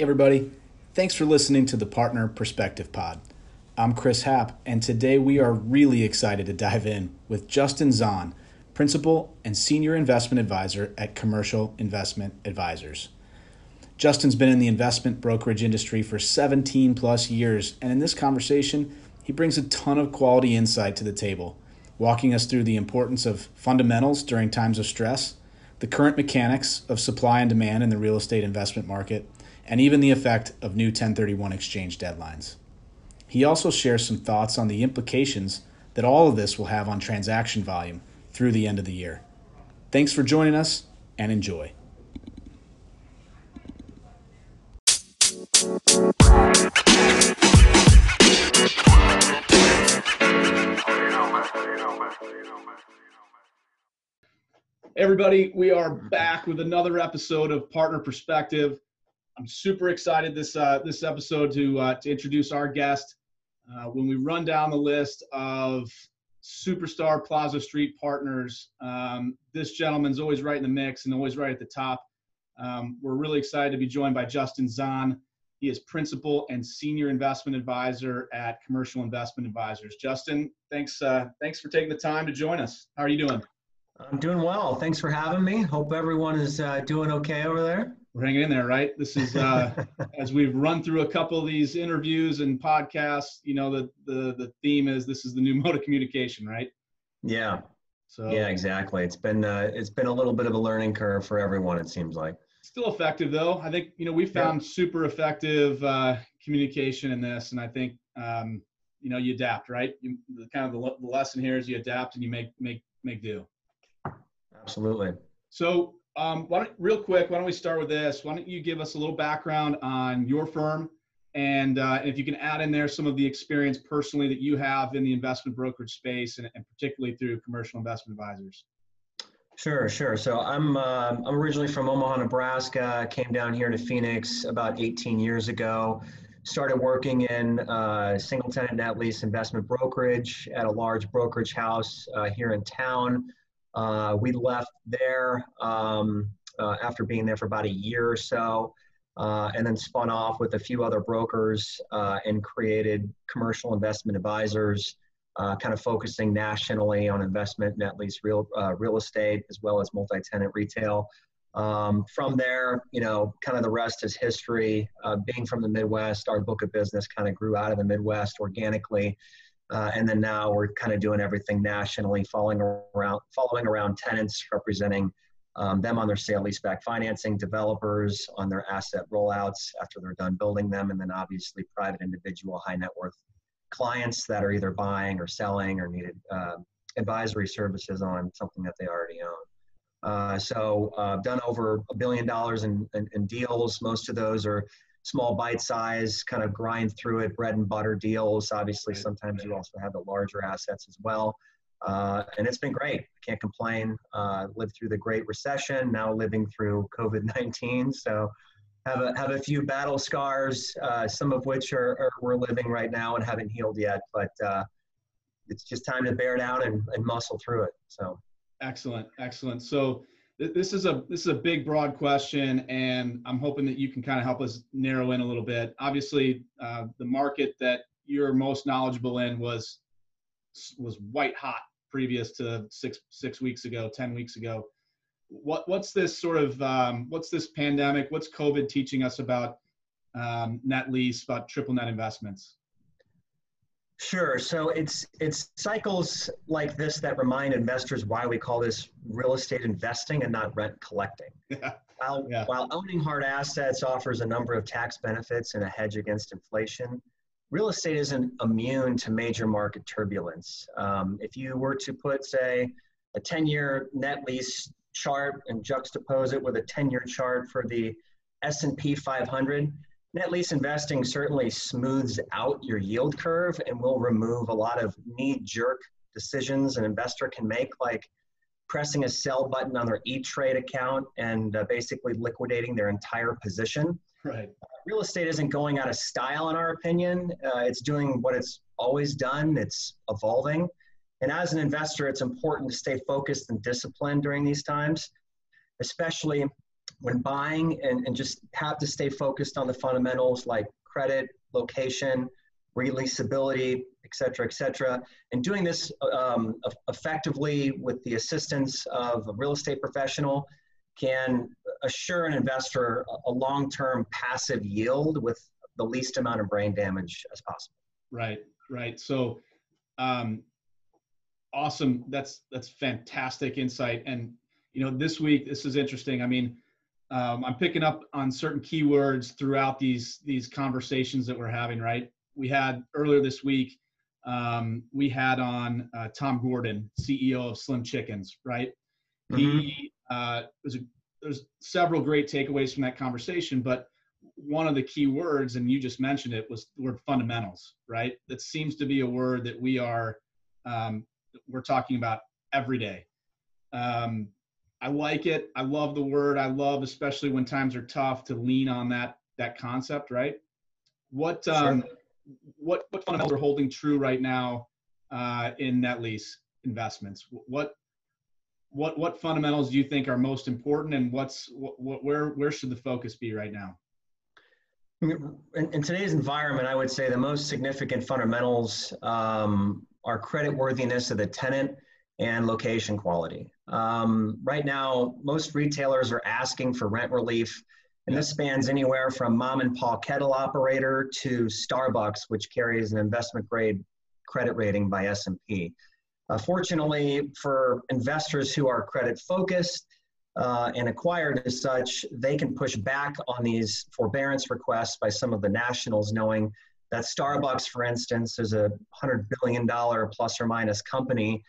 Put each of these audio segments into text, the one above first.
Everybody. Thanks for listening to the Partner Perspective Pod. I'm Chris Happ, and today we are really excited to dive in with Justin Zahn, Principal and Senior Investment Advisor at Commercial Investment Advisors. Justin's been in the investment brokerage industry for 17 plus years, and in this conversation, he brings a ton of quality insight to the table, walking us through the importance of fundamentals during times of stress, the current mechanics of supply and demand in the real estate investment market, and even the effect of new 1031 exchange deadlines. He also shares some thoughts on the implications that all of this will have on transaction volume through the end of the year. Thanks for joining us and enjoy. Everybody, we are back with another episode of Partner Perspective. I'm super excited this uh, this episode to uh, to introduce our guest. Uh, when we run down the list of superstar Plaza Street partners, um, this gentleman's always right in the mix and always right at the top. Um, we're really excited to be joined by Justin Zahn. He is principal and senior investment advisor at Commercial Investment Advisors. Justin, thanks uh, thanks for taking the time to join us. How are you doing? I'm doing well. Thanks for having me. Hope everyone is uh, doing okay over there we're hanging in there, right? This is uh, as we've run through a couple of these interviews and podcasts. You know, the the the theme is this is the new mode of communication, right? Yeah. So yeah, exactly. It's been uh, it's been a little bit of a learning curve for everyone. It seems like still effective though. I think you know we found yeah. super effective uh, communication in this, and I think um, you know you adapt, right? You, the kind of the, the lesson here is you adapt and you make make make do. Absolutely. So um, why don't, real quick, why don't we start with this? Why don't you give us a little background on your firm, and uh, if you can add in there some of the experience personally that you have in the investment brokerage space, and, and particularly through commercial investment advisors. Sure, sure. So I'm uh, I'm originally from Omaha, Nebraska. Came down here to Phoenix about 18 years ago. Started working in uh, single tenant net lease investment brokerage at a large brokerage house uh, here in town. Uh, we left there um, uh, after being there for about a year or so, uh, and then spun off with a few other brokers uh, and created commercial investment advisors, uh, kind of focusing nationally on investment, net lease, real uh, real estate, as well as multi-tenant retail. Um, from there, you know, kind of the rest is history. being from the Midwest, our book of business kind of grew out of the Midwest organically. Uh, and then now we're kind of doing everything nationally, following around, following around tenants, representing um, them on their sale leaseback financing, developers on their asset rollouts after they're done building them, and then obviously private individual high net worth clients that are either buying or selling or needed uh, advisory services on something that they already own. Uh, so uh, I've done over a billion dollars in, in, in deals. Most of those are small bite size, kind of grind through it, bread and butter deals. Obviously, sometimes you also have the larger assets as well. Uh, and it's been great. Can't complain. Uh, lived through the Great Recession, now living through COVID 19. So, have a, have a few battle scars, uh, some of which are, are, we're living right now and haven't healed yet. But uh, it's just time to bear down and, and muscle through it. So, excellent, excellent. So, this is a this is a big broad question and i'm hoping that you can kind of help us narrow in a little bit. Obviously uh, the market that you're most knowledgeable in was was white hot previous to six six weeks ago ten weeks ago. What what's this sort of um, what's this pandemic what's covid teaching us about um, net lease about triple net investments Sure. So it's it's cycles like this that remind investors why we call this real estate investing and not rent collecting. Yeah. While, yeah. while owning hard assets offers a number of tax benefits and a hedge against inflation, real estate isn't immune to major market turbulence. Um, if you were to put, say, a 10-year net lease chart and juxtapose it with a 10-year chart for the S&P 500, Net lease investing certainly smooths out your yield curve and will remove a lot of knee jerk decisions an investor can make, like pressing a sell button on their E Trade account and uh, basically liquidating their entire position. Right. Uh, real estate isn't going out of style, in our opinion. Uh, it's doing what it's always done, it's evolving. And as an investor, it's important to stay focused and disciplined during these times, especially when buying and, and just have to stay focused on the fundamentals like credit, location, releasability, et cetera, et cetera. And doing this um, effectively with the assistance of a real estate professional can assure an investor a long-term passive yield with the least amount of brain damage as possible. Right, right. So, um, awesome. That's that's fantastic insight. And you know, this week this is interesting. I mean, um, I'm picking up on certain keywords throughout these these conversations that we're having. Right. We had earlier this week. Um, we had on uh, Tom Gordon, CEO of Slim Chickens. Right. Mm-hmm. He uh, was a, there's several great takeaways from that conversation, but one of the key words, and you just mentioned it, was the word fundamentals, right? That seems to be a word that we are um, we're talking about every day. Um, I like it. I love the word. I love, especially when times are tough, to lean on that that concept, right? What um, sure. what what fundamentals are holding true right now uh, in net lease investments? What what what fundamentals do you think are most important, and what's what, what where where should the focus be right now? In, in, today's environment, I would say the most significant fundamentals um, are credit worthiness of the tenant and location quality. Um, right now, most retailers are asking for rent relief, and this spans anywhere from mom and pop kettle operator to Starbucks, which carries an investment grade credit rating by S&P. Uh, fortunately, for investors who are credit focused, uh, and acquired as such, they can push back on these forbearance requests by some of the nationals, knowing that Starbucks, for instance, is a $100 billion plus or minus company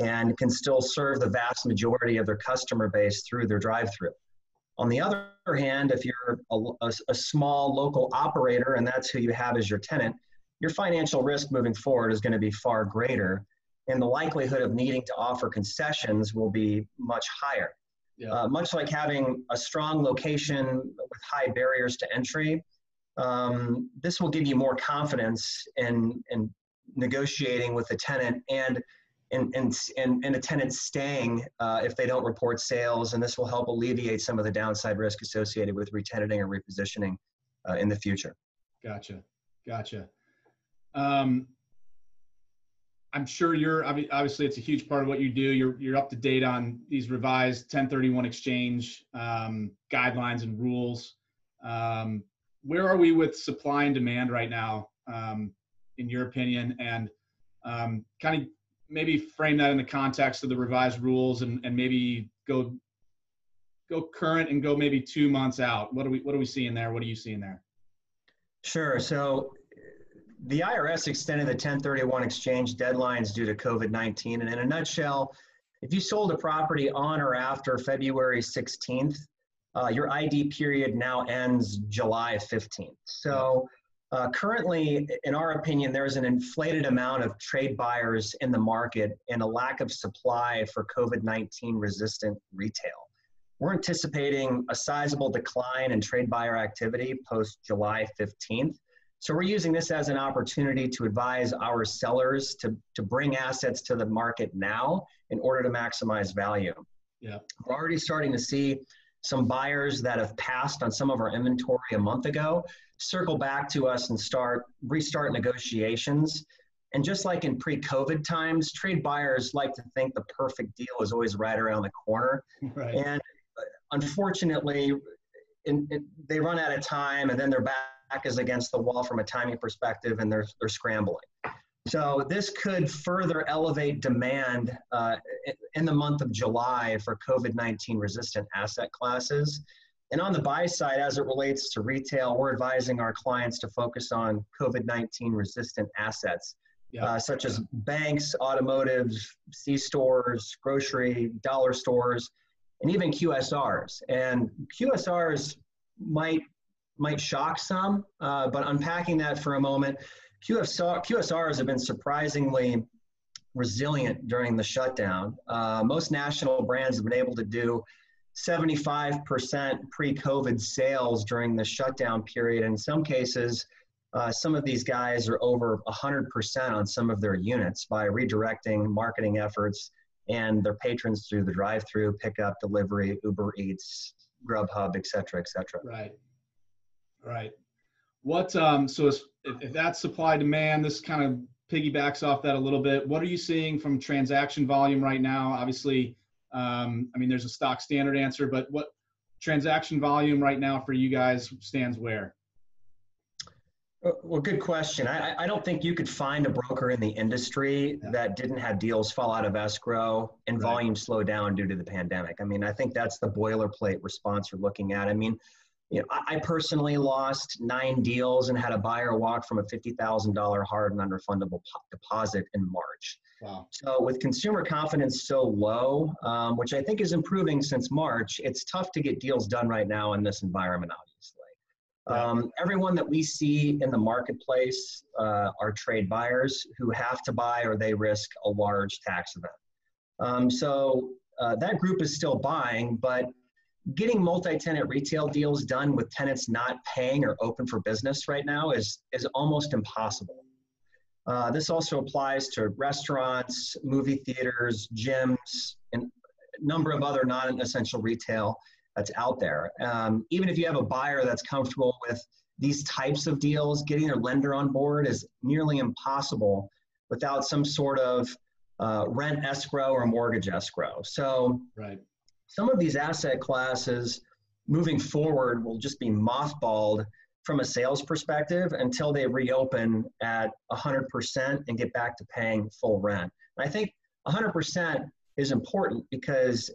and can still serve the vast majority of their customer base through their drive through. On the other hand, if you're a, a, a, small local operator and that's who you have as your tenant, your financial risk moving forward is going to be far greater, and the likelihood of needing to offer concessions will be much higher. Yeah. Uh, much like having a strong location with high barriers to entry, um, this will give you more confidence in, in negotiating with the tenant and and, and, and, and a tenant staying uh, if they don't report sales, and this will help alleviate some of the downside risk associated with retenanting or repositioning uh, in the future. Gotcha, gotcha. Um, I'm sure you're obviously it's a huge part of what you do. You're you're up to date on these revised 1031 exchange um, guidelines and rules. Um, where are we with supply and demand right now, um, in your opinion? And um, kind of maybe frame that in the context of the revised rules, and, and maybe go go current and go maybe two months out. What are we what are we seeing there? What are you seeing there? Sure. So the IRS extended the 1031 exchange deadlines due to COVID 19. And in a nutshell, if you sold a property on or after February 16th, uh, your ID period now ends July 15th. So, uh, currently, in our opinion, there's an inflated amount of trade buyers in the market and a lack of supply for COVID 19 resistant retail. We're anticipating a sizable decline in trade buyer activity post July 15th. So we're using this as an opportunity to advise our sellers to, to bring assets to the market now in order to maximize value. Yeah. We're already starting to see some buyers that have passed on some of our inventory a month ago circle back to us and start restart negotiations. And just like in pre-COVID times, trade buyers like to think the perfect deal is always right around the corner. Right. And uh, unfortunately, in, in, they run out of time and then back back is against the wall from a timing perspective and they're, they're scrambling. So this could further elevate demand uh, in the month of July for COVID-19 resistant asset classes. And on the buy side, as it relates to retail, we're advising our clients to focus on COVID-19 resistant assets, yep. uh, such as banks, automotives, C-stores, grocery, dollar stores, and even QSRs. And QSRs might might shock some, uh, but unpacking that for a moment, QSR, QSRs have been surprisingly resilient during the shutdown. Uh, most national brands have been able to do 75% pre COVID sales during the shutdown period. In some cases, uh, some of these guys are over 100% on some of their units by redirecting marketing efforts and their patrons through the drive through, pickup, delivery, Uber Eats, Grubhub, et cetera, et cetera. Right. Right. What um so if, if that's supply demand, this kind of piggybacks off that a little bit. What are you seeing from transaction volume right now? Obviously, um, I mean there's a stock standard answer, but what transaction volume right now for you guys stands where? Uh, well, good question. I, I don't think you could find a broker in the industry yeah. that didn't have deals fall out of escrow and right. volume slow down due to the pandemic. I mean, I think that's the boilerplate response you're looking at. I mean, you know, I, I personally lost nine deals and had a buyer walk from a $50,000 hard and unrefundable po- deposit in March. Wow. So with consumer confidence so low, um, which I think is improving since March, it's tough to get deals done right now in this environment, obviously. Um, everyone that we see in the marketplace uh, are trade buyers who have to buy or they risk a large tax event. Um, so uh, that group is still buying, but getting multi-tenant retail deals done with tenants not paying or open for business right now is, is almost impossible. Uh, this also applies to restaurants, movie theaters, gyms, and a number of other non-essential retail that's out there. Um, even if you have a buyer that's comfortable with these types of deals, getting their lender on board is nearly impossible without some sort of uh, rent escrow or mortgage escrow. So, right. Some of these asset classes moving forward will just be mothballed from a sales perspective until they reopen at 100% and get back to paying full rent. And I think 100% is important because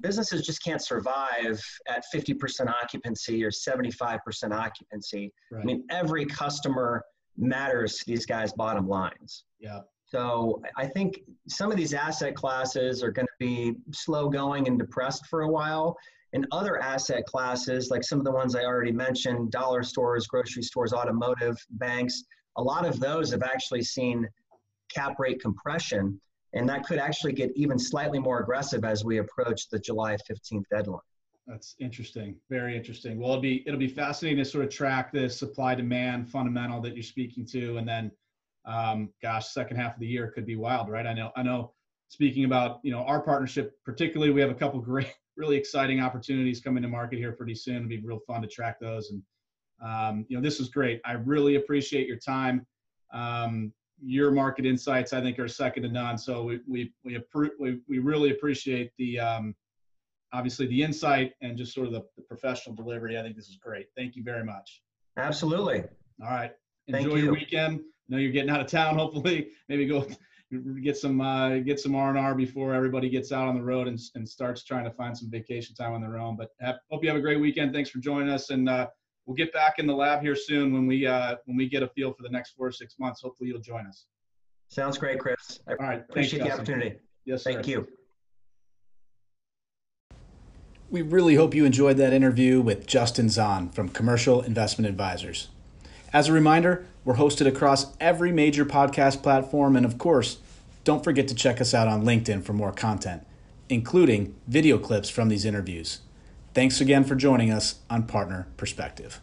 businesses just can't survive at 50% occupancy or 75% occupancy. Right. I mean, every customer matters to these guys' bottom lines. Yeah. So I think some of these asset classes are going to be slow going and depressed for a while. And other asset classes, like some of the ones I already mentioned, dollar stores, grocery stores, automotive, banks, a lot of those have actually seen cap rate compression and that could actually get even slightly more aggressive as we approach the July 15th deadline. That's interesting. Very interesting. Well, it'll be it'll be fascinating to sort of track this supply demand fundamental that you're speaking to, and then, um, gosh, second half of the year could be wild, right? I know. I know. Speaking about you know our partnership, particularly, we have a couple great, really exciting opportunities coming to market here pretty soon. It'll be real fun to track those, and um, you know this is great. I really appreciate your time. Um, your market insights, I think, are second to none. So we we we we, we really appreciate the um, obviously the insight and just sort of the, the, professional delivery. I think this is great. Thank you very much. Absolutely. All right. Enjoy you. your weekend. I know you're getting out of town. Hopefully, maybe go get some uh, get some R and R before everybody gets out on the road and, and starts trying to find some vacation time on their own. But have, hope you have a great weekend. Thanks for joining us and. Uh, we'll get back in the lab here soon when we uh, when we get a feel for the next four or six months. Hopefully, you'll join us. Sounds great, Chris. I All right, appreciate thanks, the opportunity. Yes, sir. Thank you. We really hope you enjoyed that interview with Justin Zahn from Commercial Investment Advisors. As a reminder, we're hosted across every major podcast platform, and of course, don't forget to check us out on LinkedIn for more content, including video clips from these interviews. Thanks again for joining us on Partner Perspective.